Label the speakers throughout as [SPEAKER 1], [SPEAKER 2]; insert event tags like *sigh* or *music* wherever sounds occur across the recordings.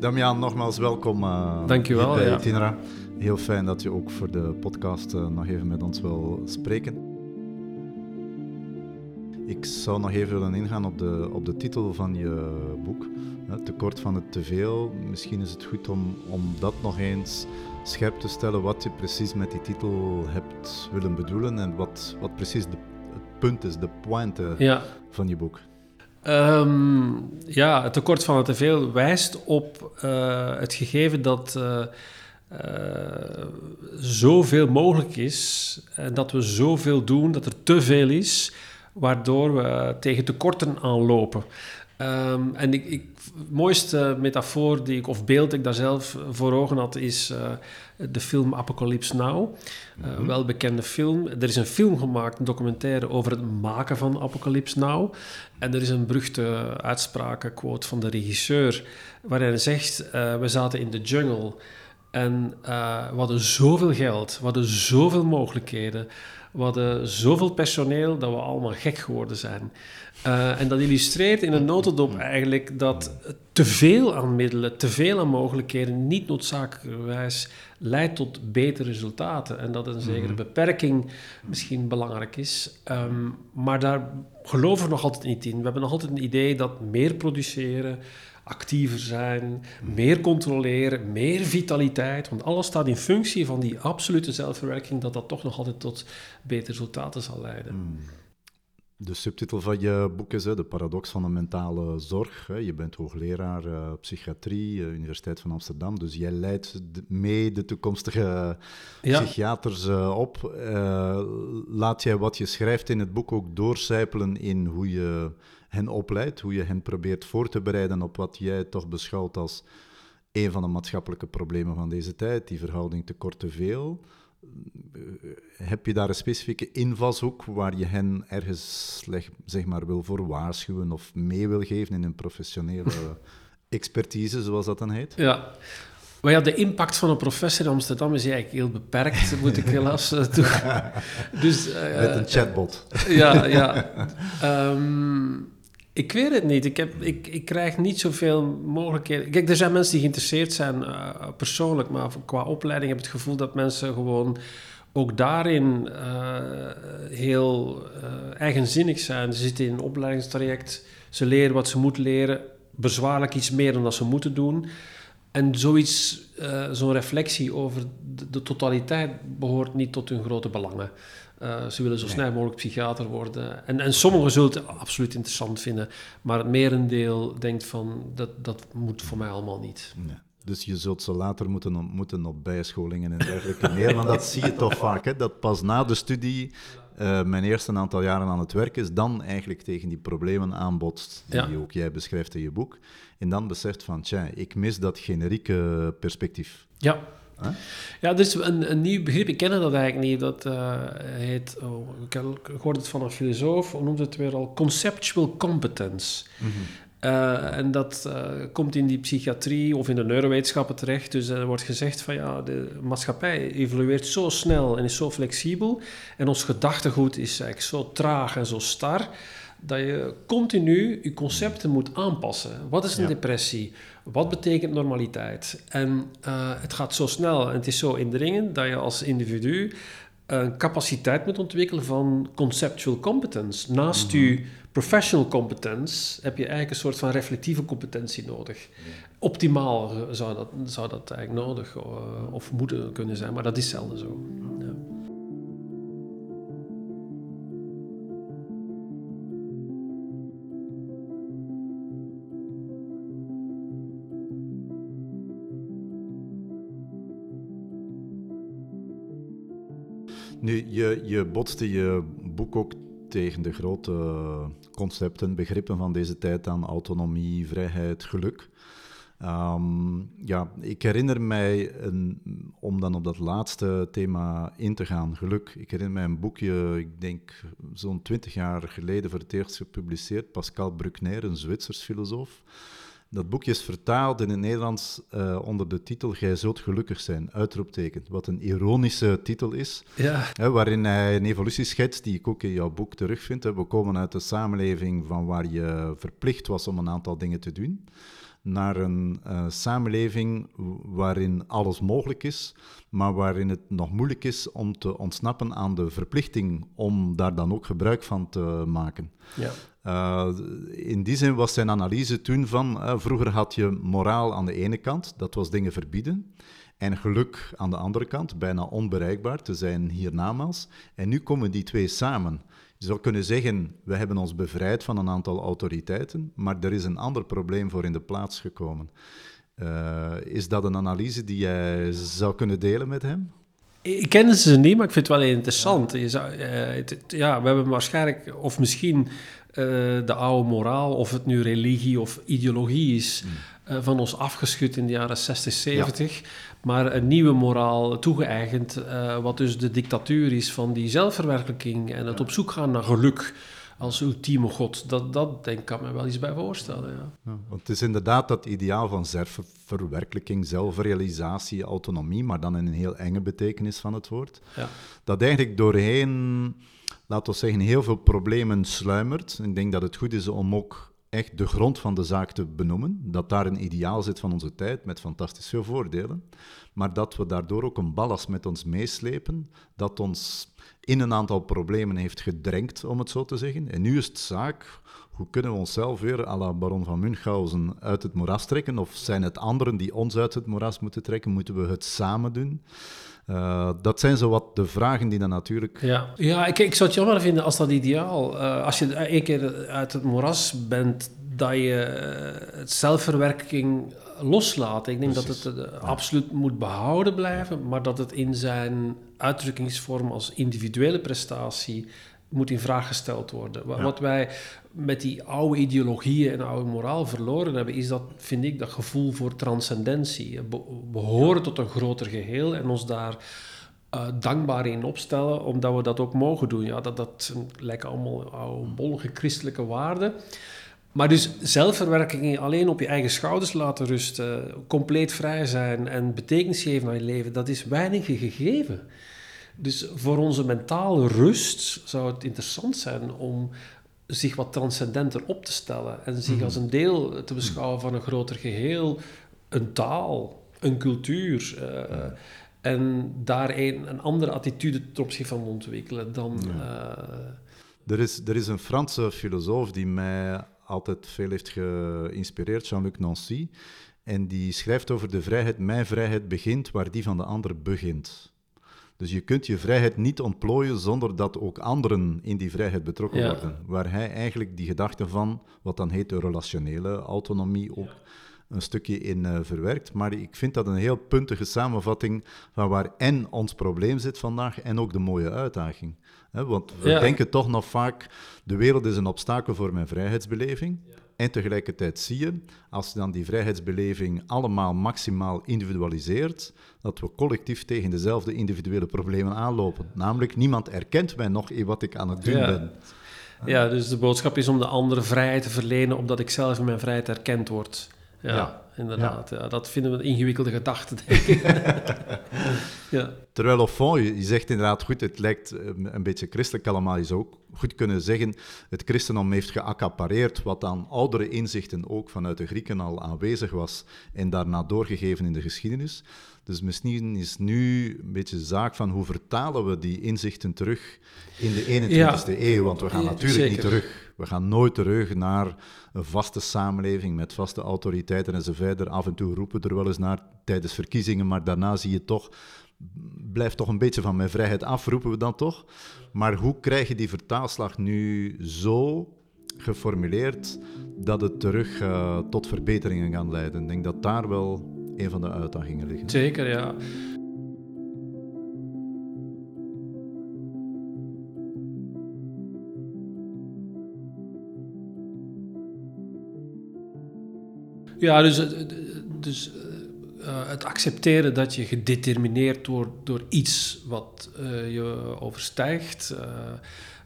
[SPEAKER 1] Damian, nogmaals welkom uh,
[SPEAKER 2] Dankjewel,
[SPEAKER 1] bij
[SPEAKER 2] ja.
[SPEAKER 1] Tinra. Heel fijn dat je ook voor de podcast uh, nog even met ons wil spreken. Ik zou nog even willen ingaan op de, op de titel van je boek. Tekort van het teveel. Misschien is het goed om, om dat nog eens scherp te stellen wat je precies met die titel hebt willen bedoelen en wat, wat precies de, het punt is, de pointe
[SPEAKER 2] ja.
[SPEAKER 1] van je boek.
[SPEAKER 2] Um, ja, het tekort van het teveel wijst op uh, het gegeven dat uh, uh, zoveel mogelijk is en dat we zoveel doen, dat er te veel is, waardoor we tegen tekorten aanlopen. Um, en ik, ik, het mooiste metafoor die ik, of beeld ik daar zelf voor ogen had, is uh, de film Apocalypse Now. Uh, mm -hmm. Wel bekende film. Er is een film gemaakt, een documentaire over het maken van Apocalypse Now. En er is een beruchte uitspraak, quote van de regisseur, waarin hij zegt: uh, We zaten in de jungle en we hadden zoveel geld, we hadden zoveel mogelijkheden. We hadden zoveel personeel dat we allemaal gek geworden zijn. Uh, en dat illustreert in een notendop eigenlijk dat te veel aan middelen, te veel aan mogelijkheden niet noodzakelijkerwijs leidt tot betere resultaten. En dat een zekere beperking misschien belangrijk is. Um, maar daar geloven we nog altijd niet in. We hebben nog altijd een idee dat meer produceren, actiever zijn, meer controleren, meer vitaliteit. Want alles staat in functie van die absolute zelfverwerking, dat dat toch nog altijd tot betere resultaten zal leiden.
[SPEAKER 1] Mm. De subtitel van je boek is hè, De paradox van de mentale zorg. Hè. Je bent hoogleraar uh, psychiatrie, uh, Universiteit van Amsterdam. Dus jij leidt de, mee de toekomstige ja. psychiaters uh, op. laat jij wat je schrijft in het boek ook doorcijpelen in hoe je hen opleidt, hoe je hen probeert voor te bereiden op wat jij toch beschouwt als een van de maatschappelijke problemen van deze tijd, die verhouding tekort-te-veel. Heb je daar een specifieke invalshoek waar je hen ergens zeg maar, wil voor waarschuwen of mee wil geven in een professionele *laughs* expertise, zoals dat dan heet?
[SPEAKER 2] Ja. Maar ja, de impact van een professor in Amsterdam is eigenlijk heel beperkt, *laughs* moet ik helaas uh, toe. *laughs*
[SPEAKER 1] Dus, uh, Met een chatbot.
[SPEAKER 2] Ja, ja. Um, ik weet het niet. Ik, heb, ik, ik krijg niet zoveel mogelijkheden. Kijk, er zijn mensen die geïnteresseerd zijn uh, persoonlijk, maar qua opleiding heb ik het gevoel dat mensen gewoon ook daarin uh, heel uh, eigenzinnig zijn. Ze zitten in een opleidingstraject, ze leren wat ze moeten leren, bezwaarlijk iets meer dan dat ze moeten doen. En zoiets, zo'n reflectie over de, de, totaliteit behoort niet tot hun grote belangen. Uh, ze willen zo nee. snel mogelijk psychiater worden. En, en sommigen zullen het absoluut interessant vinden, maar het merendeel denkt van dat, dat moet voor mij allemaal niet.
[SPEAKER 1] Nee. Dus je zult ze later moeten ontmoeten op bijscholingen en dergelijke *laughs* meer, want dat zie je toch vaak, hè? dat pas na de studie, uh, mijn eerste aantal jaren aan het werk is, dan eigenlijk tegen die problemen aanbotst, die ja. ook jij beschrijft in je boek, en dan beseft van, tja, ik mis dat generieke perspectief.
[SPEAKER 2] Ja, Huh? Ja, dus een, een nieuw begrip, ik ken dat eigenlijk niet. Dat uh, heet, oh, ik hoorde het van een filosoof, hoe noemt het weer al? Conceptual competence. Mm -hmm. uh, en dat uh, komt in die psychiatrie of in de neurowetenschappen terecht. Dus er wordt gezegd van ja, de maatschappij evolueert zo snel en is zo flexibel. En ons gedachtegoed is eigenlijk zo traag en zo star dat je continu je concepten moet aanpassen. Wat is een ja. depressie? Wat betekent normaliteit? En uh, het gaat zo snel en het is zo indringend dat je als individu een capaciteit moet ontwikkelen van conceptual competence. Naast mm -hmm. je professional competence heb je eigenlijk een soort van reflectieve competentie nodig. Ja. Optimaal zou dat, zou dat eigenlijk nodig uh, of moeten kunnen zijn, maar dat is zelden zo.
[SPEAKER 1] Nu, je, je botste je boek ook tegen de grote concepten, begrippen van deze tijd aan autonomie, vrijheid, geluk. Um, ja, ik herinner mij, om dan op dat laatste thema in te gaan, geluk. Ik herinner mij een boekje, ik denk zo'n twintig jaar geleden voor het eerst gepubliceerd, Pascal Bruckner, een Zwitsers filosoof. Dat boekje is vertaald in het Nederlands uh, onder de titel Gij zult gelukkig zijn, uitroepteken. Wat een ironische titel is,
[SPEAKER 2] ja.
[SPEAKER 1] hè, waarin hij een evolutie schetst die ik ook in jouw boek terugvind. Hè. We komen uit een samenleving van waar je verplicht was om een aantal dingen te doen. Naar een uh, samenleving waarin alles mogelijk is, maar waarin het nog moeilijk is om te ontsnappen aan de verplichting om daar dan ook gebruik van te maken. Ja. Uh, in die zin was zijn analyse toen van, uh, vroeger had je moraal aan de ene kant, dat was dingen verbieden, en geluk aan de andere kant, bijna onbereikbaar te zijn hiernamaals. En nu komen die twee samen. Je zou kunnen zeggen, we hebben ons bevrijd van een aantal autoriteiten, maar er is een ander probleem voor in de plaats gekomen. Uh, is dat een analyse die jij zou kunnen delen met hem?
[SPEAKER 2] Ik ken ze niet, maar ik vind het wel interessant. Je zou, uh, het, ja, we hebben waarschijnlijk, of misschien uh, de oude moraal, of het nu religie of ideologie is, mm. Van ons afgeschud in de jaren 60, 70. Ja maar een nieuwe moraal toegeëigend, uh, wat dus de dictatuur is van die zelfverwerkelijking en het op zoek gaan naar geluk als ultieme god. Dat, dat denk ik, kan me wel iets bij voorstellen. Ja.
[SPEAKER 1] ja. want het is inderdaad dat ideaal van zelfverwerkelijking, zelfrealisatie, autonomie, maar dan in een heel enge betekenis van het woord. Ja. Dat eigenlijk doorheen, laten we zeggen, heel veel problemen sluimert. Ik denk dat het goed is om ook echt de grond van de zaak te benoemen. Dat daar een ideaal zit van onze tijd met fantastische voordelen. Maar dat we daardoor ook een ballast met ons meeslepen. Dat ons in een aantal problemen heeft gedrenkt, om het zo te zeggen. En nu is het zaak, hoe kunnen we onszelf weer à la baron van Münchhausen uit het moeras trekken? Of zijn het anderen die ons uit het moeras moeten trekken? Moeten we het samen doen? Uh, dat zijn zo wat de vragen die dan natuurlijk.
[SPEAKER 2] Ja, ja ik, ik zou het jammer vinden als dat ideaal. Uh, als je één keer uit het moeras bent, dat je uh, het zelfverwerking loslaat. Ik denk dat het absoluut moet behouden blijven, maar dat het in zijn uitdrukkingsvorm als individuele prestatie moet in vraag gesteld worden. Wat wij met die oude ideologieën en oude moraal verloren hebben, is dat, vind ik, dat gevoel voor transcendentie. We horen tot een groter geheel en ons daar uh, dankbaar in opstellen, omdat we dat ook mogen doen. Ja, dat, dat lijken allemaal oude, bollige christelijke waarden. Maar dus zelfverwerking alleen op je eigen schouders laten rusten, compleet vrij zijn en betekenis geven aan je leven, dat is weinig gegeven. Dus voor onze mentale rust zou het interessant zijn om zich wat transcendenter op te stellen en zich mhm. als een deel te beschouwen van een groter geheel, een taal, een cultuur. Uh, en daar een, een andere attitude ten opzichte van ontwikkelen dan. Uh,
[SPEAKER 1] er, is, er is een Franse filosoof die mij altijd veel heeft geïnspireerd, Jean-Luc Nancy. En die schrijft over de vrijheid: Mijn vrijheid begint waar die van de ander begint. Dus je kunt je vrijheid niet ontplooien zonder dat ook anderen in die vrijheid betrokken worden. Waar hij eigenlijk die gedachte van, wat dan heet de relationele autonomie, ook een stukje in uh, verwerkt. Maar ik vind dat een heel puntige samenvatting van waar en ons probleem zit vandaag en ook de mooie uitdaging. want we denken toch nog vaak, de wereld is een obstakel voor mijn vrijheidsbeleving. En tegelijkertijd zie je, als je dan die vrijheidsbeleving allemaal maximaal individualiseert, dat we collectief tegen dezelfde individuele problemen aanlopen. Namelijk, niemand erkent mij nog in wat ik aan het doen ben.
[SPEAKER 2] Ja, dus de boodschap is om de andere vrijheid te verlenen, omdat ik zelf in mijn vrijheid erkend word. Ja, inderdaad. Ja. dat vinden we een ingewikkelde gedachte, denk ik. *laughs*
[SPEAKER 1] ja. Terwijl op fond, je, zegt inderdaad goed, het lijkt eh, een beetje christelijk allemaal. Je zou ook goed kunnen zeggen, het christendom heeft geaccapareerd wat aan oudere inzichten ook vanuit de Grieken al aanwezig was en daarna doorgegeven in de geschiedenis. Dus misschien is nu een beetje de zaak van hoe vertalen we die inzichten terug in de 21ste eeuw, want we gaan natuurlijk niet terug. We gaan nooit terug naar een vaste samenleving met vaste autoriteiten en zo verder. Af en toe roepen er wel eens naar tijdens verkiezingen, maar daarna zie je toch, blijft toch een beetje van mijn vrijheid af, roepen we dan toch. Maar hoe krijg je die vertaalslag nu zo geformuleerd dat het terug uh, tot verbeteringen kan leiden? Ik denk dat daar wel een van de uitdagingen liggen.
[SPEAKER 2] Zeker, ja. Ja, dus, eh, dus uh, het accepteren dat je gedetermineerd wordt door iets wat uh, je overstijgt. Uh,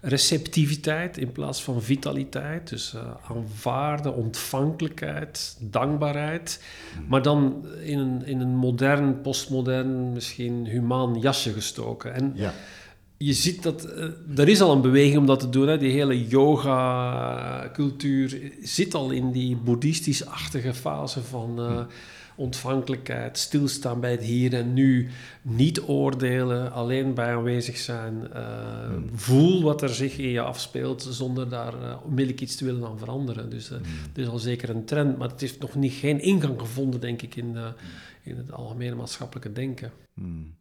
[SPEAKER 2] receptiviteit in plaats van vitaliteit. Dus aanvaarden, ontvankelijkheid, dankbaarheid. Hmm. Maar dan in een, in een modern, postmodern, misschien humaan jasje gestoken. En ja. Je ziet dat uh, er is al een beweging om dat te doen. Hè. Die hele yoga-cultuur zit al in die boeddhistisch-achtige fase van uh, ontvankelijkheid, stilstaan bij het hier en nu, niet oordelen, alleen bij aanwezig zijn. Uh, Voel wat er zich in je afspeelt zonder daar onmiddellijk iets te willen aan veranderen. Dus mm. er is al zeker een trend, maar het heeft nog niet, geen ingang gevonden, denk ik, in, in het algemene maatschappelijke denken. Hmm.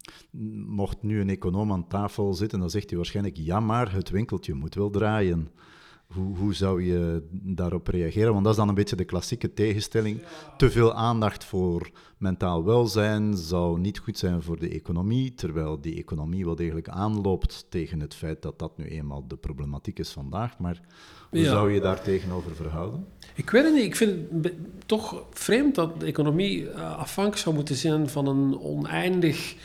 [SPEAKER 1] Mocht nu een econoom aan tafel zitten, dan zegt hij waarschijnlijk: ja, maar het winkeltje moet wel draaien. Hoe, hoe zou je daarop reageren? Want dat is dan een beetje de klassieke tegenstelling. Te veel aandacht voor mentaal welzijn zou niet goed zijn voor de economie, terwijl die economie wel degelijk aanloopt tegen het feit dat dat nu eenmaal de problematiek is vandaag. Maar hoe zou je daar tegenover verhouden?
[SPEAKER 2] Ik weet het niet. Ik vind het toch vreemd dat de economie eh, afhankelijk zou moeten zijn van een oneindig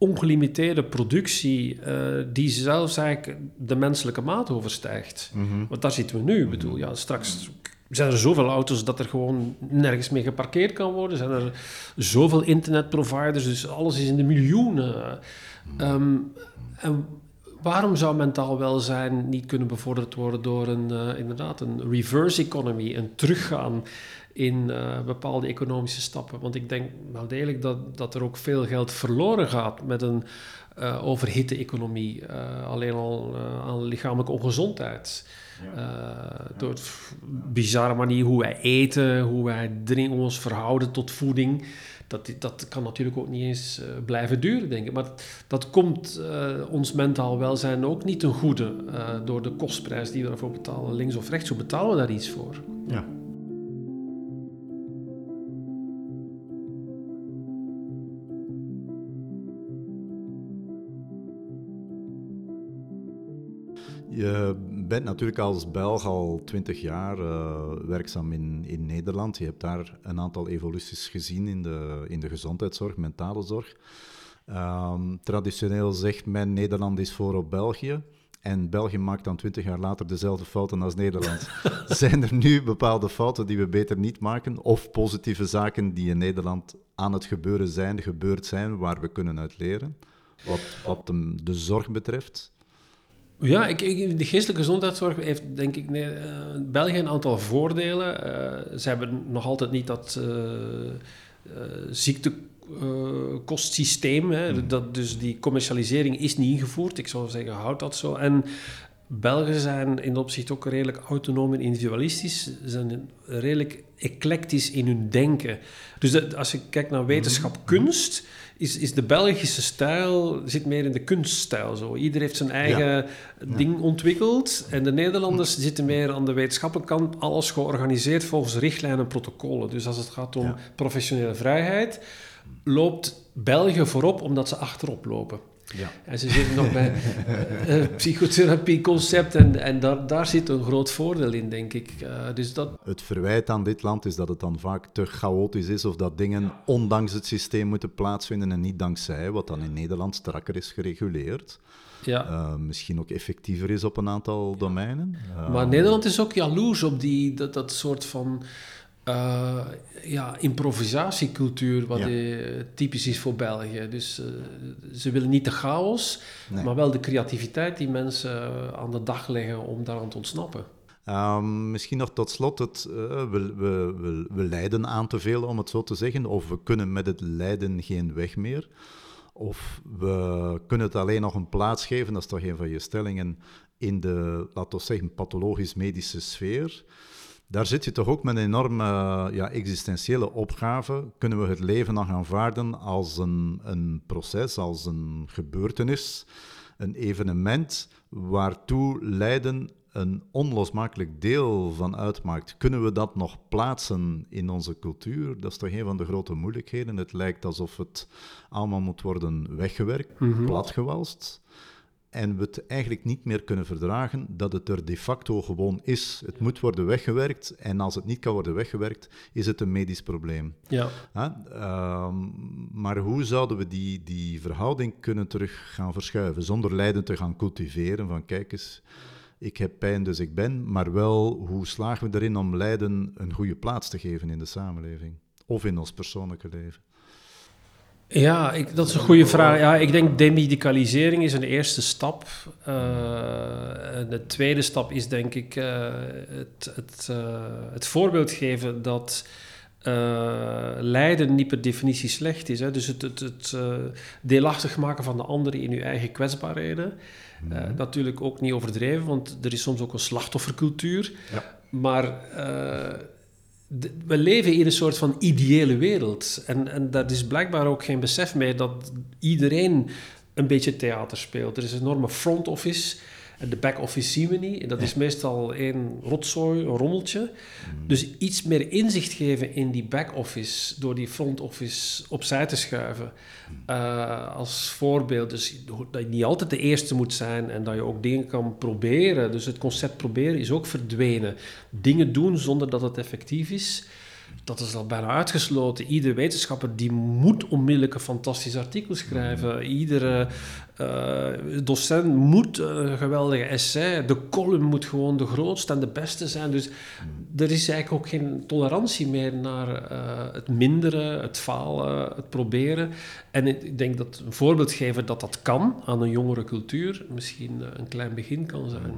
[SPEAKER 2] ongelimiteerde productie uh, die zelfs eigenlijk de menselijke maat overstijgt. Mhm. Want daar zitten we nu. Ik bedoel, ja, straks zijn er zoveel auto's dat er gewoon nergens meer geparkeerd kan worden. Zijn er zoveel internetproviders, dus alles is in de miljoenen. Um, en waarom zou mentaal welzijn niet kunnen bevorderd worden door een, uh, inderdaad een reverse economy, een teruggaan in uh, bepaalde economische stappen? Want ik denk wel degelijk dat, dat er ook veel geld verloren gaat met een uh, overhitte economie, alleen al aan lichamelijke ongezondheid. Ja. door het bizarre manier hoe wij eten, hoe wij drinken, ons verhouden tot voeding dat, dat kan natuurlijk ook niet eens uh, blijven duren, denk ik. Maar dat komt uh, ons mentaal welzijn ook niet ten goede uh, door de kostprijs die we ervoor betalen, links of rechts. Hoe betalen we daar iets voor?
[SPEAKER 1] Ja. Je bent natuurlijk als Belg al twintig jaar uh, werkzaam in, in Nederland. Je hebt daar een aantal evoluties gezien in de, in de gezondheidszorg, mentale zorg. Um, traditioneel zegt men Nederland is voor op België. En België maakt dan twintig jaar later dezelfde fouten als Nederland. *laughs* Zijn er nu bepaalde fouten die we beter niet maken? Of positieve zaken die in Nederland aan het gebeuren zijn, gebeurd zijn, waar we kunnen uit leren? Wat, wat de, de zorg betreft?
[SPEAKER 2] Ja, ik, de geestelijke gezondheidszorg heeft denk ik nee, uh, België een aantal voordelen. Uh, ze hebben nog altijd niet dat uh, ziektekostsysteem. Hmm. Dat, dus die commercialisering is niet ingevoerd. Ik zou zeggen, houd dat zo. En Belgen zijn in dat opzicht ook redelijk autonoom en individualistisch. Ze zijn redelijk eclectisch in hun denken. Dus als je kijkt naar wetenschap, hmm. kunst is, is de Belgische stijl zit meer in de kunststijl. Zo. Ieder heeft zijn eigen ding ontwikkeld. En de Nederlanders hm. zitten meer aan de wetenschappelijke kant, alles georganiseerd volgens richtlijnen en protocollen. Dus als het gaat om professionele vrijheid, loopt België voorop omdat ze achterop lopen. Ja. En ze zitten nog bij uh, *laughs* psychotherapieconcept en, en daar, daar zit een groot voordeel in, denk ik. Uh, dus dat...
[SPEAKER 1] Het verwijt aan dit land is dat het dan vaak te chaotisch is of dat dingen ondanks het systeem moeten plaatsvinden en niet dankzij, wat dan in Nederland strakker is gereguleerd. Ja. Uh, misschien ook effectiever is op een aantal domeinen.
[SPEAKER 2] maar Nederland is ook jaloers op die, dat, dat soort van uh, ja, improvisatiecultuur, wat typisch is voor België. Dus uh, ze willen niet de chaos, nee. maar wel de creativiteit die mensen aan de dag leggen om daaraan te ontsnappen.
[SPEAKER 1] Um, misschien nog tot slot, het, uh, we, we, we, we, lijden aan te veel, om het zo te zeggen, of we kunnen met het lijden geen weg meer. Of we kunnen het alleen nog een plaats geven, dat is toch een van je stellingen, in de, laten we zeggen, pathologisch-medische sfeer. Daar zit je toch ook met een enorme ja, existentiële opgave. Kunnen we het leven nog aanvaarden als een, een proces, als een gebeurtenis, een evenement waartoe lijden een onlosmakelijk deel van uitmaakt. Kunnen we dat nog plaatsen in onze cultuur? Dat is toch een van de grote moeilijkheden. Het lijkt alsof het allemaal moet worden weggewerkt, mm platgewalst en we het eigenlijk niet meer kunnen verdragen dat het er de facto gewoon is. Het moet worden weggewerkt en als het niet kan worden weggewerkt, is het een medisch probleem. Ja. Uh, maar hoe zouden we die, die verhouding kunnen terug gaan verschuiven zonder lijden te gaan cultiveren van kijk eens, ik heb pijn dus ik ben, maar wel hoe slagen we erin om lijden een goede plaats te geven in de samenleving of in ons persoonlijke leven?
[SPEAKER 2] Ja, ik, dat is een goede vraag. Ja, ik denk demedicalisering is een eerste stap. Uh, de tweede stap is denk ik uh, het, het, uh, het voorbeeld geven dat lijden niet per definitie slecht is. Hè. Dus het, het, het deelachtig maken van de anderen in uw eigen kwetsbaarheden. Mm natuurlijk ook niet overdreven, want er is soms ook een slachtoffercultuur. Ja. Maar we leven in een soort van ideële wereld. En, en daar is blijkbaar ook geen besef mee dat iedereen een beetje theater speelt. Er is een enorme front office de back-office zien we niet. Dat is meestal één rotzooi, een rommeltje. Mm. Dus iets meer inzicht geven in die back-office... door die front-office opzij te schuiven. Mm. Uh, als voorbeeld. Dus dat je niet altijd de eerste moet zijn... en dat je ook dingen kan proberen. Dus het concept proberen is ook verdwenen. Dingen doen zonder dat het effectief is dat is al bijna uitgesloten. Iedere wetenschapper die moet onmiddellijk een fantastisch artikel schrijven. Iedere uh, docent moet een geweldige essay. De column moet gewoon de grootste en de beste zijn. Dus er is eigenlijk ook geen tolerantie meer naar uh, het minderen, het falen, het proberen. En ik denk dat een voorbeeld geven dat dat kan aan een jongere cultuur misschien een klein begin kan zijn.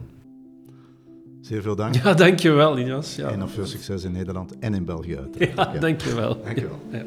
[SPEAKER 1] Zeer veel dank.
[SPEAKER 2] Ja, dankjewel, Jas. Ja.
[SPEAKER 1] En nog veel succes in Nederland en in België
[SPEAKER 2] uiteraard. Ja, ja. dankjewel.
[SPEAKER 1] Dankjewel. Ja.